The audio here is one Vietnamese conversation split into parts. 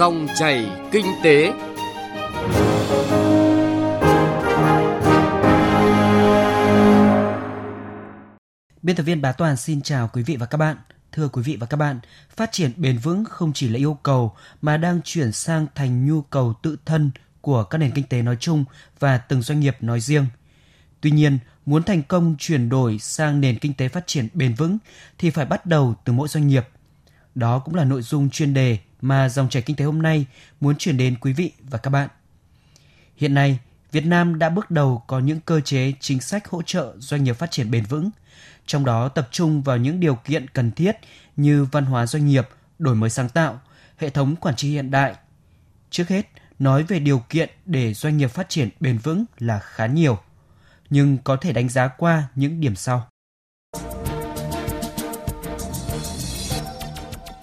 Dòng chảy kinh tế. Biên tập viên Bá Toàn xin chào quý vị và các bạn. Thưa quý vị và các bạn, phát triển bền vững không chỉ là yêu cầu mà đang chuyển sang thành nhu cầu tự thân của các nền kinh tế nói chung và từng doanh nghiệp nói riêng. Tuy nhiên, muốn thành công chuyển đổi sang nền kinh tế phát triển bền vững thì phải bắt đầu từ mỗi doanh nghiệp. Đó cũng là nội dung chuyên đề mà dòng chảy kinh tế hôm nay muốn chuyển đến quý vị và các bạn. Hiện nay, Việt Nam đã bước đầu có những cơ chế chính sách hỗ trợ doanh nghiệp phát triển bền vững, trong đó tập trung vào những điều kiện cần thiết như văn hóa doanh nghiệp, đổi mới sáng tạo, hệ thống quản trị hiện đại. Trước hết, nói về điều kiện để doanh nghiệp phát triển bền vững là khá nhiều, nhưng có thể đánh giá qua những điểm sau.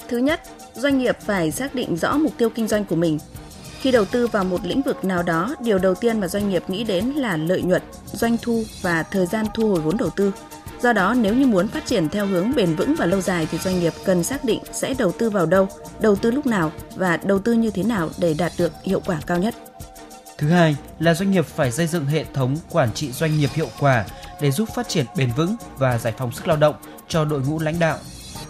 Thứ nhất, doanh nghiệp phải xác định rõ mục tiêu kinh doanh của mình. Khi đầu tư vào một lĩnh vực nào đó, điều đầu tiên mà doanh nghiệp nghĩ đến là lợi nhuận, doanh thu và thời gian thu hồi vốn đầu tư. Do đó, nếu như muốn phát triển theo hướng bền vững và lâu dài thì doanh nghiệp cần xác định sẽ đầu tư vào đâu, đầu tư lúc nào và đầu tư như thế nào để đạt được hiệu quả cao nhất. Thứ hai là doanh nghiệp phải xây dựng hệ thống quản trị doanh nghiệp hiệu quả để giúp phát triển bền vững và giải phóng sức lao động cho đội ngũ lãnh đạo.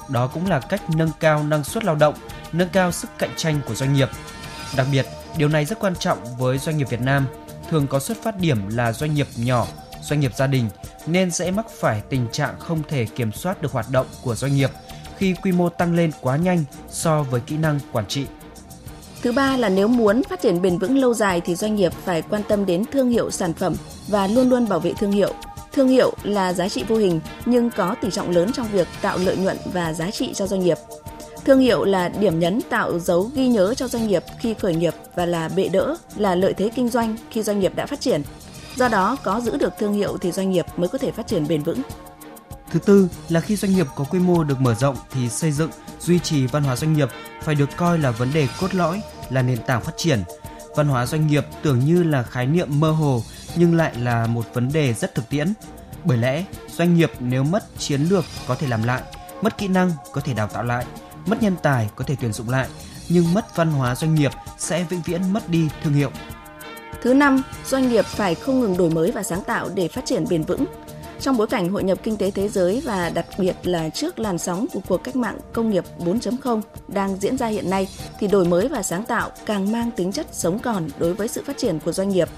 Đó cũng là cách nâng cao năng suất lao động, nâng cao sức cạnh tranh của doanh nghiệp. Đặc biệt, điều này rất quan trọng với doanh nghiệp Việt Nam, thường có xuất phát điểm là doanh nghiệp nhỏ, doanh nghiệp gia đình nên sẽ mắc phải tình trạng không thể kiểm soát được hoạt động của doanh nghiệp khi quy mô tăng lên quá nhanh so với kỹ năng quản trị. Thứ ba là nếu muốn phát triển bền vững lâu dài thì doanh nghiệp phải quan tâm đến thương hiệu sản phẩm và luôn luôn bảo vệ thương hiệu. Thương hiệu là giá trị vô hình nhưng có tỷ trọng lớn trong việc tạo lợi nhuận và giá trị cho doanh nghiệp. Thương hiệu là điểm nhấn tạo dấu ghi nhớ cho doanh nghiệp khi khởi nghiệp và là bệ đỡ, là lợi thế kinh doanh khi doanh nghiệp đã phát triển. Do đó, có giữ được thương hiệu thì doanh nghiệp mới có thể phát triển bền vững. Thứ tư là khi doanh nghiệp có quy mô được mở rộng thì xây dựng, duy trì văn hóa doanh nghiệp phải được coi là vấn đề cốt lõi, là nền tảng phát triển. Văn hóa doanh nghiệp tưởng như là khái niệm mơ hồ nhưng lại là một vấn đề rất thực tiễn. Bởi lẽ, doanh nghiệp nếu mất chiến lược có thể làm lại, mất kỹ năng có thể đào tạo lại, mất nhân tài có thể tuyển dụng lại, nhưng mất văn hóa doanh nghiệp sẽ vĩnh viễn mất đi thương hiệu. Thứ năm, doanh nghiệp phải không ngừng đổi mới và sáng tạo để phát triển bền vững. Trong bối cảnh hội nhập kinh tế thế giới và đặc biệt là trước làn sóng của cuộc cách mạng công nghiệp 4.0 đang diễn ra hiện nay thì đổi mới và sáng tạo càng mang tính chất sống còn đối với sự phát triển của doanh nghiệp.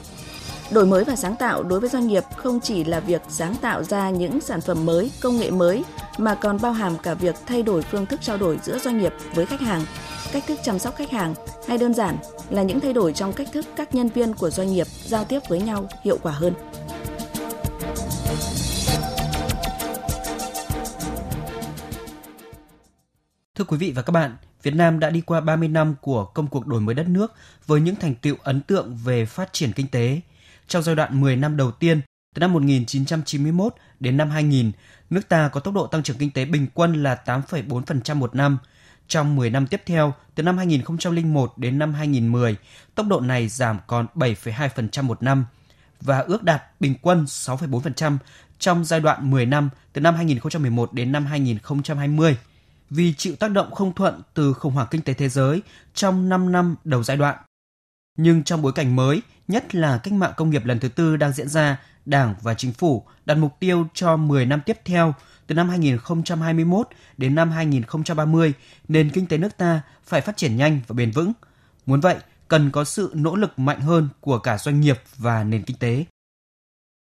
Đổi mới và sáng tạo đối với doanh nghiệp không chỉ là việc sáng tạo ra những sản phẩm mới, công nghệ mới mà còn bao hàm cả việc thay đổi phương thức trao đổi giữa doanh nghiệp với khách hàng, cách thức chăm sóc khách hàng hay đơn giản là những thay đổi trong cách thức các nhân viên của doanh nghiệp giao tiếp với nhau hiệu quả hơn. Thưa quý vị và các bạn, Việt Nam đã đi qua 30 năm của công cuộc đổi mới đất nước với những thành tựu ấn tượng về phát triển kinh tế. Trong giai đoạn 10 năm đầu tiên, từ năm 1991 đến năm 2000, nước ta có tốc độ tăng trưởng kinh tế bình quân là 8,4% một năm. Trong 10 năm tiếp theo, từ năm 2001 đến năm 2010, tốc độ này giảm còn 7,2% một năm và ước đạt bình quân 6,4% trong giai đoạn 10 năm từ năm 2011 đến năm 2020 vì chịu tác động không thuận từ khủng hoảng kinh tế thế giới trong 5 năm đầu giai đoạn. Nhưng trong bối cảnh mới, nhất là cách mạng công nghiệp lần thứ tư đang diễn ra, Đảng và Chính phủ đặt mục tiêu cho 10 năm tiếp theo, từ năm 2021 đến năm 2030, nền kinh tế nước ta phải phát triển nhanh và bền vững. Muốn vậy, cần có sự nỗ lực mạnh hơn của cả doanh nghiệp và nền kinh tế.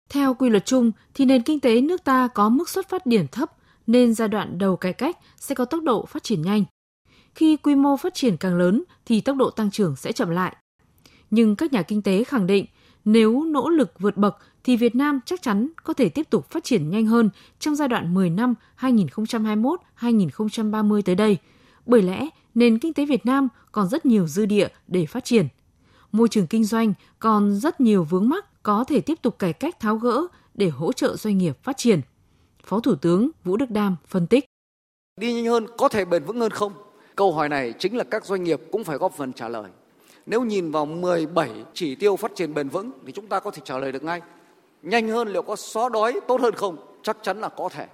Theo quy luật chung thì nền kinh tế nước ta có mức xuất phát điểm thấp nên giai đoạn đầu cải cách sẽ có tốc độ phát triển nhanh. Khi quy mô phát triển càng lớn thì tốc độ tăng trưởng sẽ chậm lại. Nhưng các nhà kinh tế khẳng định nếu nỗ lực vượt bậc thì Việt Nam chắc chắn có thể tiếp tục phát triển nhanh hơn trong giai đoạn 10 năm 2021-2030 tới đây. Bởi lẽ nền kinh tế Việt Nam còn rất nhiều dư địa để phát triển. Môi trường kinh doanh còn rất nhiều vướng mắc có thể tiếp tục cải cách tháo gỡ để hỗ trợ doanh nghiệp phát triển. Phó Thủ tướng Vũ Đức Đam phân tích. Đi nhanh hơn có thể bền vững hơn không? Câu hỏi này chính là các doanh nghiệp cũng phải góp phần trả lời. Nếu nhìn vào 17 chỉ tiêu phát triển bền vững thì chúng ta có thể trả lời được ngay. Nhanh hơn liệu có xóa đói tốt hơn không? Chắc chắn là có thể.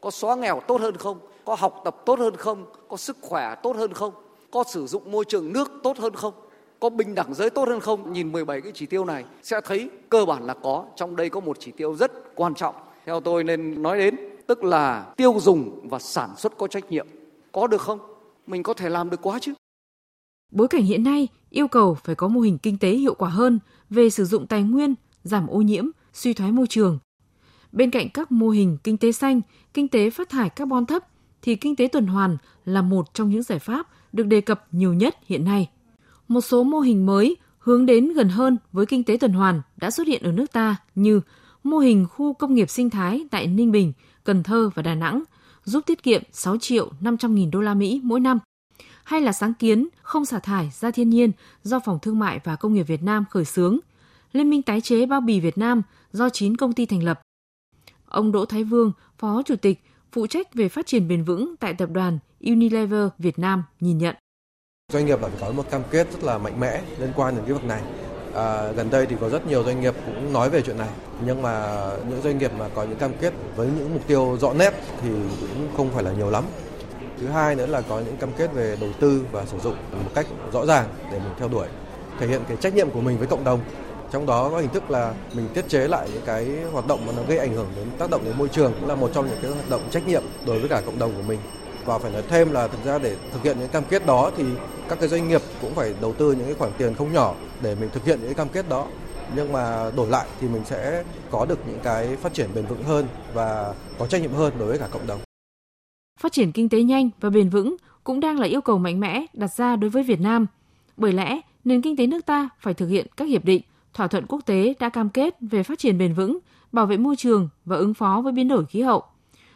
Có xóa nghèo tốt hơn không? Có học tập tốt hơn không? Có sức khỏe tốt hơn không? có sử dụng môi trường nước tốt hơn không? Có bình đẳng giới tốt hơn không? Nhìn 17 cái chỉ tiêu này sẽ thấy cơ bản là có. Trong đây có một chỉ tiêu rất quan trọng theo tôi nên nói đến tức là tiêu dùng và sản xuất có trách nhiệm. Có được không? Mình có thể làm được quá chứ. Bối cảnh hiện nay yêu cầu phải có mô hình kinh tế hiệu quả hơn về sử dụng tài nguyên, giảm ô nhiễm, suy thoái môi trường. Bên cạnh các mô hình kinh tế xanh, kinh tế phát thải carbon thấp thì kinh tế tuần hoàn là một trong những giải pháp được đề cập nhiều nhất hiện nay. Một số mô hình mới hướng đến gần hơn với kinh tế tuần hoàn đã xuất hiện ở nước ta như mô hình khu công nghiệp sinh thái tại Ninh Bình, Cần Thơ và Đà Nẵng giúp tiết kiệm 6 triệu 500 nghìn đô la Mỹ mỗi năm. Hay là sáng kiến không xả thải ra thiên nhiên do Phòng Thương mại và Công nghiệp Việt Nam khởi xướng, Liên minh tái chế bao bì Việt Nam do 9 công ty thành lập. Ông Đỗ Thái Vương, Phó Chủ tịch, phụ trách về phát triển bền vững tại tập đoàn Unilever Việt Nam nhìn nhận. Doanh nghiệp phải có một cam kết rất là mạnh mẽ liên quan đến cái việc này. À, gần đây thì có rất nhiều doanh nghiệp cũng nói về chuyện này. Nhưng mà những doanh nghiệp mà có những cam kết với những mục tiêu rõ nét thì cũng không phải là nhiều lắm. Thứ hai nữa là có những cam kết về đầu tư và sử dụng một cách rõ ràng để mình theo đuổi thể hiện cái trách nhiệm của mình với cộng đồng. Trong đó có hình thức là mình tiết chế lại những cái hoạt động mà nó gây ảnh hưởng đến tác động đến môi trường cũng là một trong những cái hoạt động trách nhiệm đối với cả cộng đồng của mình và phải nói thêm là thực ra để thực hiện những cam kết đó thì các cái doanh nghiệp cũng phải đầu tư những cái khoản tiền không nhỏ để mình thực hiện những cái cam kết đó nhưng mà đổi lại thì mình sẽ có được những cái phát triển bền vững hơn và có trách nhiệm hơn đối với cả cộng đồng. Phát triển kinh tế nhanh và bền vững cũng đang là yêu cầu mạnh mẽ đặt ra đối với Việt Nam. Bởi lẽ, nền kinh tế nước ta phải thực hiện các hiệp định, thỏa thuận quốc tế đã cam kết về phát triển bền vững, bảo vệ môi trường và ứng phó với biến đổi khí hậu.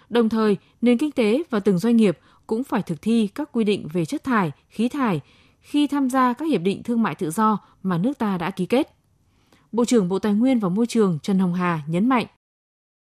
Đồng thời, nền kinh tế và từng doanh nghiệp cũng phải thực thi các quy định về chất thải, khí thải khi tham gia các hiệp định thương mại tự do mà nước ta đã ký kết. Bộ trưởng Bộ Tài nguyên và Môi trường Trần Hồng Hà nhấn mạnh.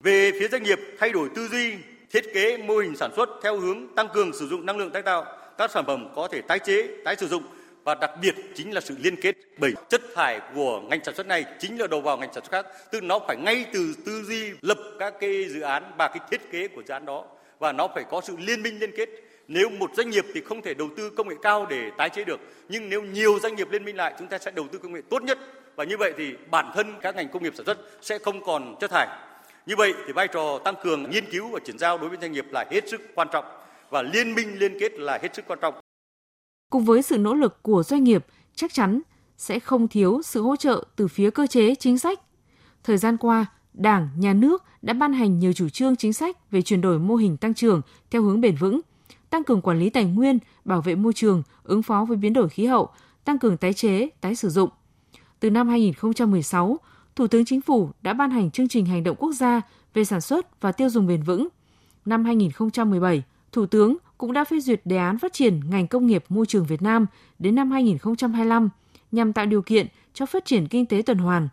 Về phía doanh nghiệp thay đổi tư duy, thiết kế mô hình sản xuất theo hướng tăng cường sử dụng năng lượng tái tạo, các sản phẩm có thể tái chế, tái sử dụng và đặc biệt chính là sự liên kết bởi chất thải của ngành sản xuất này chính là đầu vào ngành sản xuất khác. Tức nó phải ngay từ tư duy lập các cái dự án và cái thiết kế của dự án đó. Và nó phải có sự liên minh liên kết. Nếu một doanh nghiệp thì không thể đầu tư công nghệ cao để tái chế được. Nhưng nếu nhiều doanh nghiệp liên minh lại, chúng ta sẽ đầu tư công nghệ tốt nhất. Và như vậy thì bản thân các ngành công nghiệp sản xuất sẽ không còn chất thải. Như vậy thì vai trò tăng cường nghiên cứu và chuyển giao đối với doanh nghiệp là hết sức quan trọng. Và liên minh liên kết là hết sức quan trọng. Cùng với sự nỗ lực của doanh nghiệp, chắc chắn sẽ không thiếu sự hỗ trợ từ phía cơ chế chính sách. Thời gian qua, Đảng, Nhà nước đã ban hành nhiều chủ trương chính sách về chuyển đổi mô hình tăng trưởng theo hướng bền vững, tăng cường quản lý tài nguyên, bảo vệ môi trường, ứng phó với biến đổi khí hậu, tăng cường tái chế, tái sử dụng. Từ năm 2016, Thủ tướng Chính phủ đã ban hành chương trình hành động quốc gia về sản xuất và tiêu dùng bền vững. Năm 2017, Thủ tướng cũng đã phê duyệt đề án phát triển ngành công nghiệp môi trường Việt Nam đến năm 2025 nhằm tạo điều kiện cho phát triển kinh tế tuần hoàn.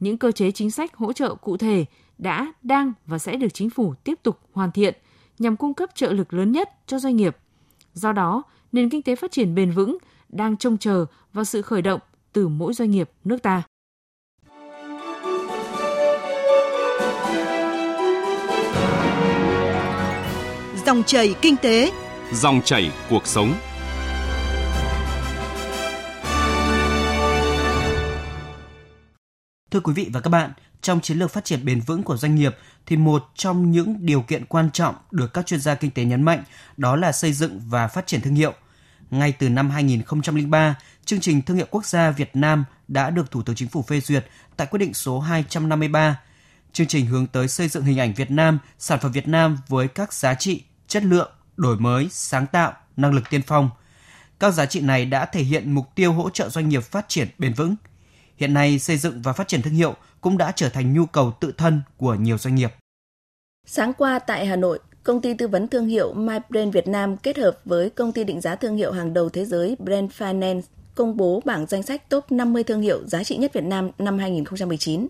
Những cơ chế chính sách hỗ trợ cụ thể đã, đang và sẽ được chính phủ tiếp tục hoàn thiện nhằm cung cấp trợ lực lớn nhất cho doanh nghiệp. Do đó, nền kinh tế phát triển bền vững đang trông chờ vào sự khởi động từ mỗi doanh nghiệp nước ta. Dòng chảy kinh tế, Dòng chảy cuộc sống. Thưa quý vị và các bạn, trong chiến lược phát triển bền vững của doanh nghiệp thì một trong những điều kiện quan trọng được các chuyên gia kinh tế nhấn mạnh đó là xây dựng và phát triển thương hiệu. Ngay từ năm 2003, chương trình thương hiệu quốc gia Việt Nam đã được Thủ tướng Chính phủ phê duyệt tại quyết định số 253. Chương trình hướng tới xây dựng hình ảnh Việt Nam, sản phẩm Việt Nam với các giá trị, chất lượng, đổi mới, sáng tạo, năng lực tiên phong. Các giá trị này đã thể hiện mục tiêu hỗ trợ doanh nghiệp phát triển bền vững. Hiện nay, xây dựng và phát triển thương hiệu cũng đã trở thành nhu cầu tự thân của nhiều doanh nghiệp. Sáng qua tại Hà Nội, công ty tư vấn thương hiệu MyBrand Việt Nam kết hợp với công ty định giá thương hiệu hàng đầu thế giới Brand Finance công bố bảng danh sách top 50 thương hiệu giá trị nhất Việt Nam năm 2019.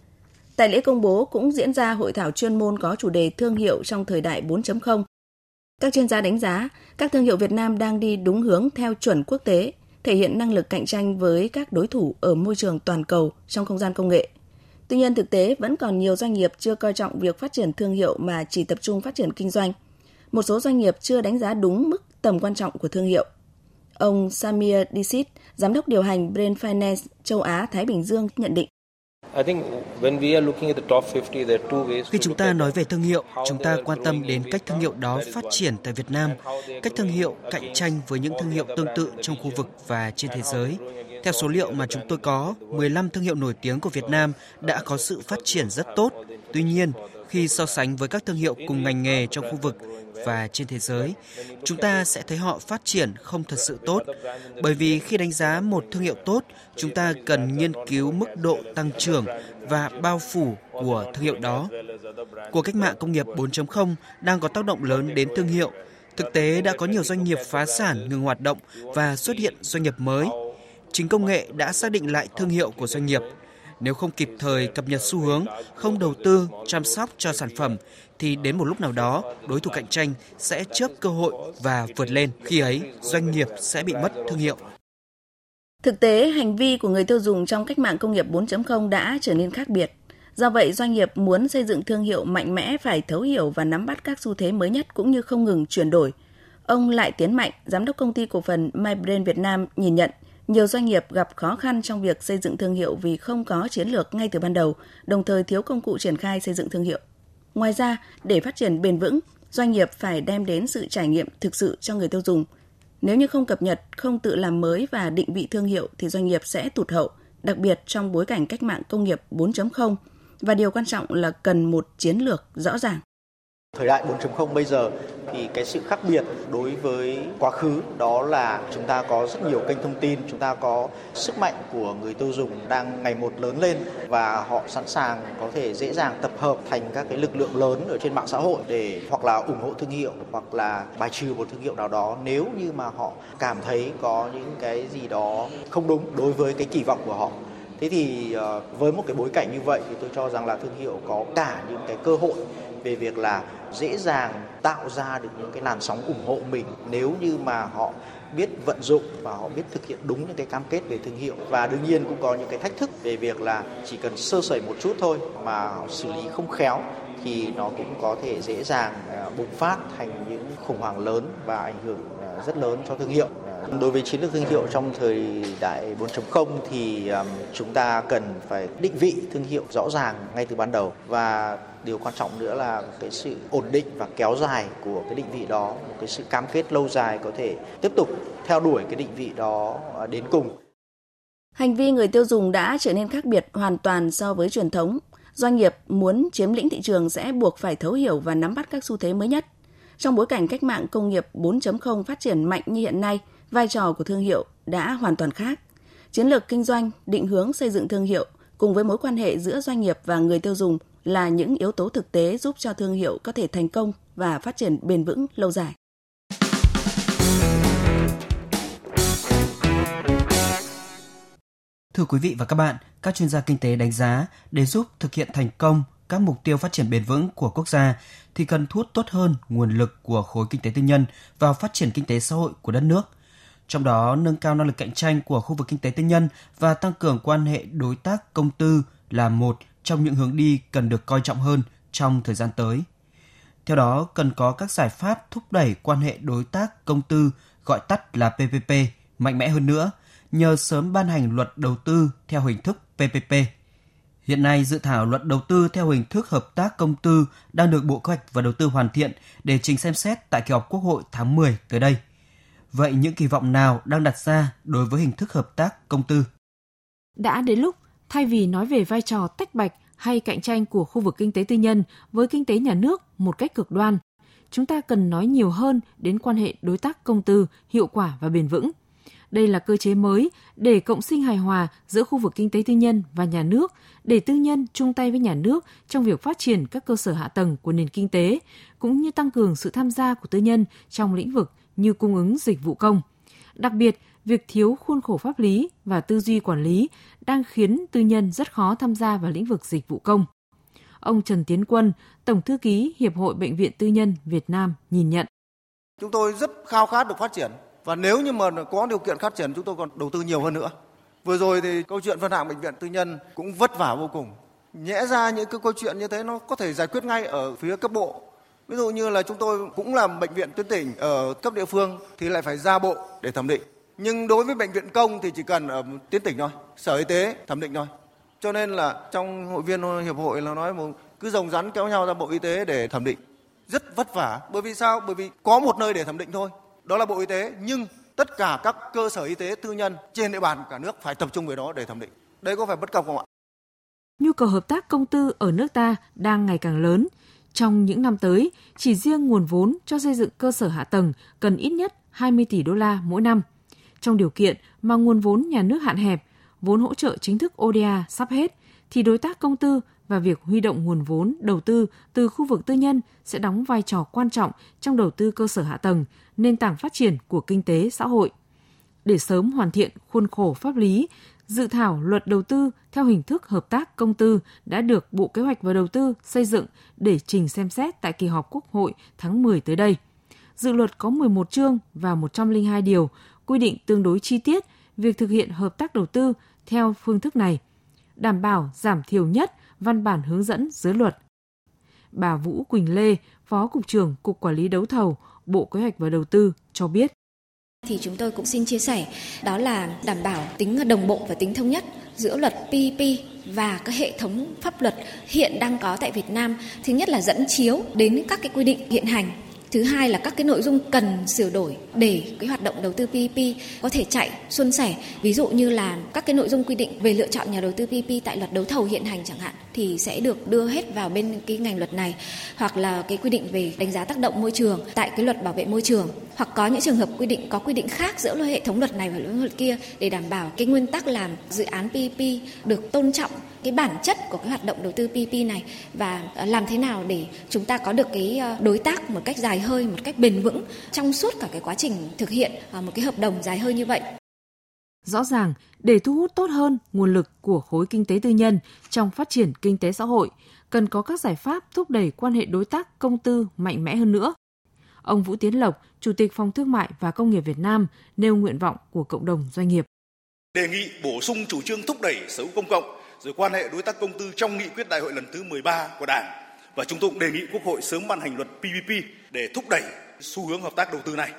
Tại lễ công bố cũng diễn ra hội thảo chuyên môn có chủ đề thương hiệu trong thời đại 4.0. Các chuyên gia đánh giá, các thương hiệu Việt Nam đang đi đúng hướng theo chuẩn quốc tế, thể hiện năng lực cạnh tranh với các đối thủ ở môi trường toàn cầu trong không gian công nghệ. Tuy nhiên thực tế vẫn còn nhiều doanh nghiệp chưa coi trọng việc phát triển thương hiệu mà chỉ tập trung phát triển kinh doanh. Một số doanh nghiệp chưa đánh giá đúng mức tầm quan trọng của thương hiệu. Ông Samir Disit, giám đốc điều hành Brain Finance châu Á Thái Bình Dương nhận định khi chúng ta nói về thương hiệu, chúng ta quan tâm đến cách thương hiệu đó phát triển tại Việt Nam, cách thương hiệu cạnh tranh với những thương hiệu tương tự trong khu vực và trên thế giới. Theo số liệu mà chúng tôi có, 15 thương hiệu nổi tiếng của Việt Nam đã có sự phát triển rất tốt. Tuy nhiên, khi so sánh với các thương hiệu cùng ngành nghề trong khu vực và trên thế giới, chúng ta sẽ thấy họ phát triển không thật sự tốt. Bởi vì khi đánh giá một thương hiệu tốt, chúng ta cần nghiên cứu mức độ tăng trưởng và bao phủ của thương hiệu đó. Cuộc cách mạng công nghiệp 4.0 đang có tác động lớn đến thương hiệu. Thực tế đã có nhiều doanh nghiệp phá sản ngừng hoạt động và xuất hiện doanh nghiệp mới. Chính công nghệ đã xác định lại thương hiệu của doanh nghiệp. Nếu không kịp thời cập nhật xu hướng, không đầu tư, chăm sóc cho sản phẩm thì đến một lúc nào đó đối thủ cạnh tranh sẽ chớp cơ hội và vượt lên. Khi ấy, doanh nghiệp sẽ bị mất thương hiệu. Thực tế, hành vi của người tiêu dùng trong cách mạng công nghiệp 4.0 đã trở nên khác biệt. Do vậy, doanh nghiệp muốn xây dựng thương hiệu mạnh mẽ phải thấu hiểu và nắm bắt các xu thế mới nhất cũng như không ngừng chuyển đổi. Ông Lại Tiến Mạnh, giám đốc công ty cổ phần MyBrain Việt Nam nhìn nhận nhiều doanh nghiệp gặp khó khăn trong việc xây dựng thương hiệu vì không có chiến lược ngay từ ban đầu, đồng thời thiếu công cụ triển khai xây dựng thương hiệu. Ngoài ra, để phát triển bền vững, doanh nghiệp phải đem đến sự trải nghiệm thực sự cho người tiêu dùng. Nếu như không cập nhật, không tự làm mới và định vị thương hiệu thì doanh nghiệp sẽ tụt hậu, đặc biệt trong bối cảnh cách mạng công nghiệp 4.0 và điều quan trọng là cần một chiến lược rõ ràng. Thời đại 4.0 bây giờ thì cái sự khác biệt đối với quá khứ đó là chúng ta có rất nhiều kênh thông tin, chúng ta có sức mạnh của người tiêu dùng đang ngày một lớn lên và họ sẵn sàng có thể dễ dàng tập hợp thành các cái lực lượng lớn ở trên mạng xã hội để hoặc là ủng hộ thương hiệu hoặc là bài trừ một thương hiệu nào đó. Nếu như mà họ cảm thấy có những cái gì đó không đúng đối với cái kỳ vọng của họ. Thế thì ờ, với một cái bối cảnh như vậy thì tôi cho rằng là thương hiệu có cả những cái cơ hội về việc là dễ dàng tạo ra được những cái làn sóng ủng hộ mình nếu như mà họ biết vận dụng và họ biết thực hiện đúng những cái cam kết về thương hiệu. Và đương nhiên cũng có những cái thách thức về việc là chỉ cần sơ sẩy một chút thôi mà xử lý không khéo thì nó cũng có thể dễ dàng à, bùng phát thành những khủng hoảng lớn và ảnh hưởng rất lớn cho thương hiệu Đối với chiến lược thương hiệu trong thời đại 4.0 thì chúng ta cần phải định vị thương hiệu rõ ràng ngay từ ban đầu và điều quan trọng nữa là cái sự ổn định và kéo dài của cái định vị đó, một cái sự cam kết lâu dài có thể tiếp tục theo đuổi cái định vị đó à, đến cùng. Hành vi người tiêu dùng đã trở nên khác biệt hoàn toàn so với truyền thống. Doanh nghiệp muốn chiếm lĩnh thị trường sẽ buộc phải thấu hiểu và nắm bắt các xu thế mới nhất. Trong bối cảnh cách mạng công nghiệp 4.0 phát triển mạnh như hiện nay – vai trò của thương hiệu đã hoàn toàn khác. Chiến lược kinh doanh, định hướng xây dựng thương hiệu cùng với mối quan hệ giữa doanh nghiệp và người tiêu dùng là những yếu tố thực tế giúp cho thương hiệu có thể thành công và phát triển bền vững lâu dài. Thưa quý vị và các bạn, các chuyên gia kinh tế đánh giá để giúp thực hiện thành công các mục tiêu phát triển bền vững của quốc gia thì cần thu hút tốt hơn nguồn lực của khối kinh tế tư nhân vào phát triển kinh tế xã hội của đất nước trong đó nâng cao năng lực cạnh tranh của khu vực kinh tế tư nhân và tăng cường quan hệ đối tác công tư là một trong những hướng đi cần được coi trọng hơn trong thời gian tới. Theo đó, cần có các giải pháp thúc đẩy quan hệ đối tác công tư gọi tắt là PPP mạnh mẽ hơn nữa, nhờ sớm ban hành luật đầu tư theo hình thức PPP. Hiện nay, dự thảo luật đầu tư theo hình thức hợp tác công tư đang được Bộ Kế hoạch và Đầu tư hoàn thiện để trình xem xét tại kỳ họp Quốc hội tháng 10 tới đây. Vậy những kỳ vọng nào đang đặt ra đối với hình thức hợp tác công tư? Đã đến lúc thay vì nói về vai trò tách bạch hay cạnh tranh của khu vực kinh tế tư nhân với kinh tế nhà nước một cách cực đoan, chúng ta cần nói nhiều hơn đến quan hệ đối tác công tư hiệu quả và bền vững. Đây là cơ chế mới để cộng sinh hài hòa giữa khu vực kinh tế tư nhân và nhà nước, để tư nhân chung tay với nhà nước trong việc phát triển các cơ sở hạ tầng của nền kinh tế, cũng như tăng cường sự tham gia của tư nhân trong lĩnh vực như cung ứng dịch vụ công. Đặc biệt, việc thiếu khuôn khổ pháp lý và tư duy quản lý đang khiến tư nhân rất khó tham gia vào lĩnh vực dịch vụ công. Ông Trần Tiến Quân, Tổng thư ký Hiệp hội Bệnh viện Tư nhân Việt Nam nhìn nhận. Chúng tôi rất khao khát được phát triển và nếu như mà có điều kiện phát triển chúng tôi còn đầu tư nhiều hơn nữa. Vừa rồi thì câu chuyện phân hạng bệnh viện tư nhân cũng vất vả vô cùng. Nhẽ ra những cái câu chuyện như thế nó có thể giải quyết ngay ở phía cấp bộ Ví dụ như là chúng tôi cũng làm bệnh viện tuyến tỉnh ở cấp địa phương thì lại phải ra bộ để thẩm định. Nhưng đối với bệnh viện công thì chỉ cần ở tuyến tỉnh thôi, sở y tế thẩm định thôi. Cho nên là trong hội viên hiệp hội là nói một cứ rồng rắn kéo nhau ra bộ y tế để thẩm định. Rất vất vả. Bởi vì sao? Bởi vì có một nơi để thẩm định thôi. Đó là bộ y tế. Nhưng tất cả các cơ sở y tế tư nhân trên địa bàn cả nước phải tập trung về đó để thẩm định. Đây có phải bất cập không ạ? Nhu cầu hợp tác công tư ở nước ta đang ngày càng lớn. Trong những năm tới, chỉ riêng nguồn vốn cho xây dựng cơ sở hạ tầng cần ít nhất 20 tỷ đô la mỗi năm. Trong điều kiện mà nguồn vốn nhà nước hạn hẹp, vốn hỗ trợ chính thức ODA sắp hết, thì đối tác công tư và việc huy động nguồn vốn đầu tư từ khu vực tư nhân sẽ đóng vai trò quan trọng trong đầu tư cơ sở hạ tầng, nền tảng phát triển của kinh tế xã hội. Để sớm hoàn thiện khuôn khổ pháp lý, dự thảo luật đầu tư theo hình thức hợp tác công tư đã được Bộ Kế hoạch và Đầu tư xây dựng để trình xem xét tại kỳ họp Quốc hội tháng 10 tới đây. Dự luật có 11 chương và 102 điều, quy định tương đối chi tiết việc thực hiện hợp tác đầu tư theo phương thức này, đảm bảo giảm thiểu nhất văn bản hướng dẫn dưới luật. Bà Vũ Quỳnh Lê, Phó Cục trưởng Cục Quản lý Đấu thầu, Bộ Kế hoạch và Đầu tư cho biết thì chúng tôi cũng xin chia sẻ đó là đảm bảo tính đồng bộ và tính thống nhất giữa luật PPP và các hệ thống pháp luật hiện đang có tại Việt Nam. Thứ nhất là dẫn chiếu đến các cái quy định hiện hành Thứ hai là các cái nội dung cần sửa đổi để cái hoạt động đầu tư PPP có thể chạy suôn sẻ. Ví dụ như là các cái nội dung quy định về lựa chọn nhà đầu tư PPP tại luật đấu thầu hiện hành chẳng hạn thì sẽ được đưa hết vào bên cái ngành luật này, hoặc là cái quy định về đánh giá tác động môi trường tại cái luật bảo vệ môi trường hoặc có những trường hợp quy định có quy định khác giữa hệ thống luật này và luật kia để đảm bảo cái nguyên tắc làm dự án PPP được tôn trọng cái bản chất của cái hoạt động đầu tư PP này và ờ, làm thế nào để chúng ta có được cái ờ, đối tác một cách dài hơi, một cách bền vững trong suốt cả cái quá trình thực hiện ờ, một cái hợp đồng dài hơi như vậy. Rõ ràng, để thu hút tốt hơn nguồn lực của khối kinh tế tư nhân trong phát triển kinh tế xã hội, cần có các giải pháp thúc đẩy quan hệ đối tác công tư mạnh mẽ hơn nữa. Ông Vũ Tiến Lộc, Chủ tịch Phòng Thương mại và Công nghiệp Việt Nam nêu nguyện vọng của cộng đồng doanh nghiệp. Đề nghị bổ sung chủ trương thúc đẩy sở hữu công cộng rồi quan hệ đối tác công tư trong nghị quyết đại hội lần thứ 13 của Đảng và chúng tôi cũng đề nghị Quốc hội sớm ban hành luật PPP để thúc đẩy xu hướng hợp tác đầu tư này.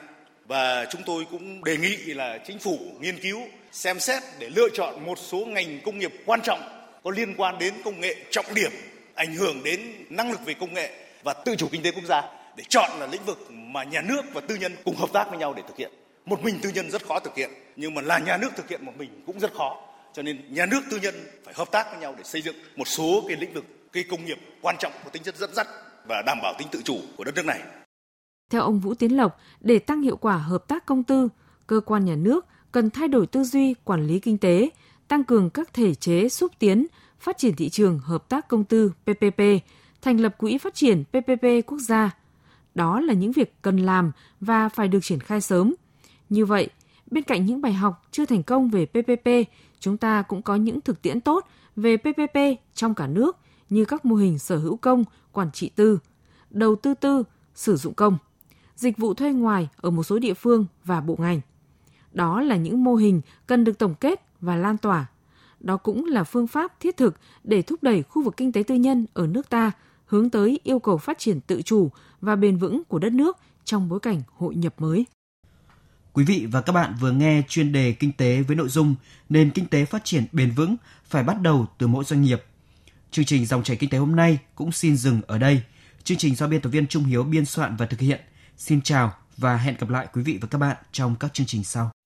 Và chúng tôi cũng đề nghị là chính phủ nghiên cứu xem xét để lựa chọn một số ngành công nghiệp quan trọng có liên quan đến công nghệ trọng điểm, ảnh hưởng đến năng lực về công nghệ và tự chủ kinh tế quốc gia để chọn là lĩnh vực mà nhà nước và tư nhân cùng hợp tác với nhau để thực hiện. Một mình tư nhân rất khó thực hiện, nhưng mà là nhà nước thực hiện một mình cũng rất khó cho nên nhà nước tư nhân phải hợp tác với nhau để xây dựng một số cái lĩnh vực cái công nghiệp quan trọng có tính chất dẫn dắt và đảm bảo tính tự chủ của đất nước này. Theo ông Vũ Tiến Lộc, để tăng hiệu quả hợp tác công tư, cơ quan nhà nước cần thay đổi tư duy quản lý kinh tế, tăng cường các thể chế xúc tiến, phát triển thị trường hợp tác công tư PPP, thành lập quỹ phát triển PPP quốc gia. Đó là những việc cần làm và phải được triển khai sớm. Như vậy, bên cạnh những bài học chưa thành công về PPP chúng ta cũng có những thực tiễn tốt về PPP trong cả nước như các mô hình sở hữu công, quản trị tư, đầu tư tư, sử dụng công, dịch vụ thuê ngoài ở một số địa phương và bộ ngành. Đó là những mô hình cần được tổng kết và lan tỏa. Đó cũng là phương pháp thiết thực để thúc đẩy khu vực kinh tế tư nhân ở nước ta hướng tới yêu cầu phát triển tự chủ và bền vững của đất nước trong bối cảnh hội nhập mới. Quý vị và các bạn vừa nghe chuyên đề kinh tế với nội dung nền kinh tế phát triển bền vững phải bắt đầu từ mỗi doanh nghiệp. Chương trình dòng chảy kinh tế hôm nay cũng xin dừng ở đây. Chương trình do biên tập viên Trung Hiếu biên soạn và thực hiện. Xin chào và hẹn gặp lại quý vị và các bạn trong các chương trình sau.